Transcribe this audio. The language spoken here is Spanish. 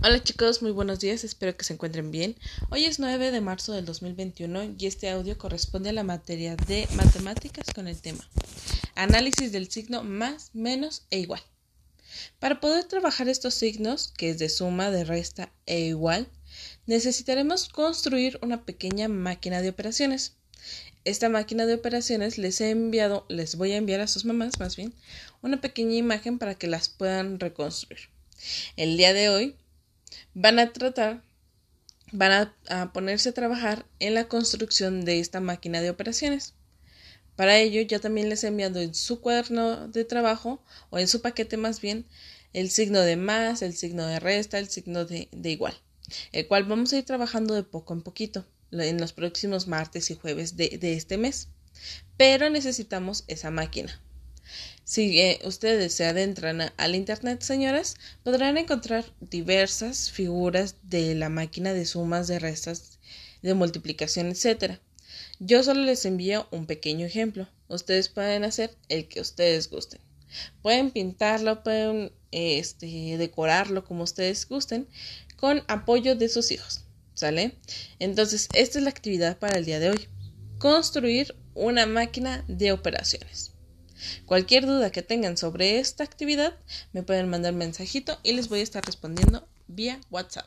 Hola chicos, muy buenos días, espero que se encuentren bien. Hoy es 9 de marzo del 2021 y este audio corresponde a la materia de matemáticas con el tema análisis del signo más, menos e igual. Para poder trabajar estos signos, que es de suma, de resta e igual, necesitaremos construir una pequeña máquina de operaciones. Esta máquina de operaciones les he enviado, les voy a enviar a sus mamás más bien, una pequeña imagen para que las puedan reconstruir. El día de hoy van a tratar, van a, ponerse a trabajar en la construcción de esta máquina de operaciones. Para ello, ya también les he enviado en su cuaderno de trabajo, o en su paquete más bien, el signo de más, el signo de resta, el signo de, igual, el cual vamos a ir trabajando de poco en poquito en los próximos martes y jueves de este mes. Pero necesitamos esa máquina. Si eh, ustedes se adentran al Internet, señoras, podrán encontrar diversas figuras de la máquina de sumas, de restas, de multiplicación, etc. Yo solo les envío un pequeño ejemplo. Ustedes pueden hacer el que ustedes gusten. Pueden pintarlo, pueden este, decorarlo como ustedes gusten, con apoyo de sus hijos. ¿Sale? Entonces, esta es la actividad para el día de hoy. Construir una máquina de operaciones. Cualquier duda que tengan sobre esta actividad, me pueden mandar mensajito y les voy a estar respondiendo vía WhatsApp.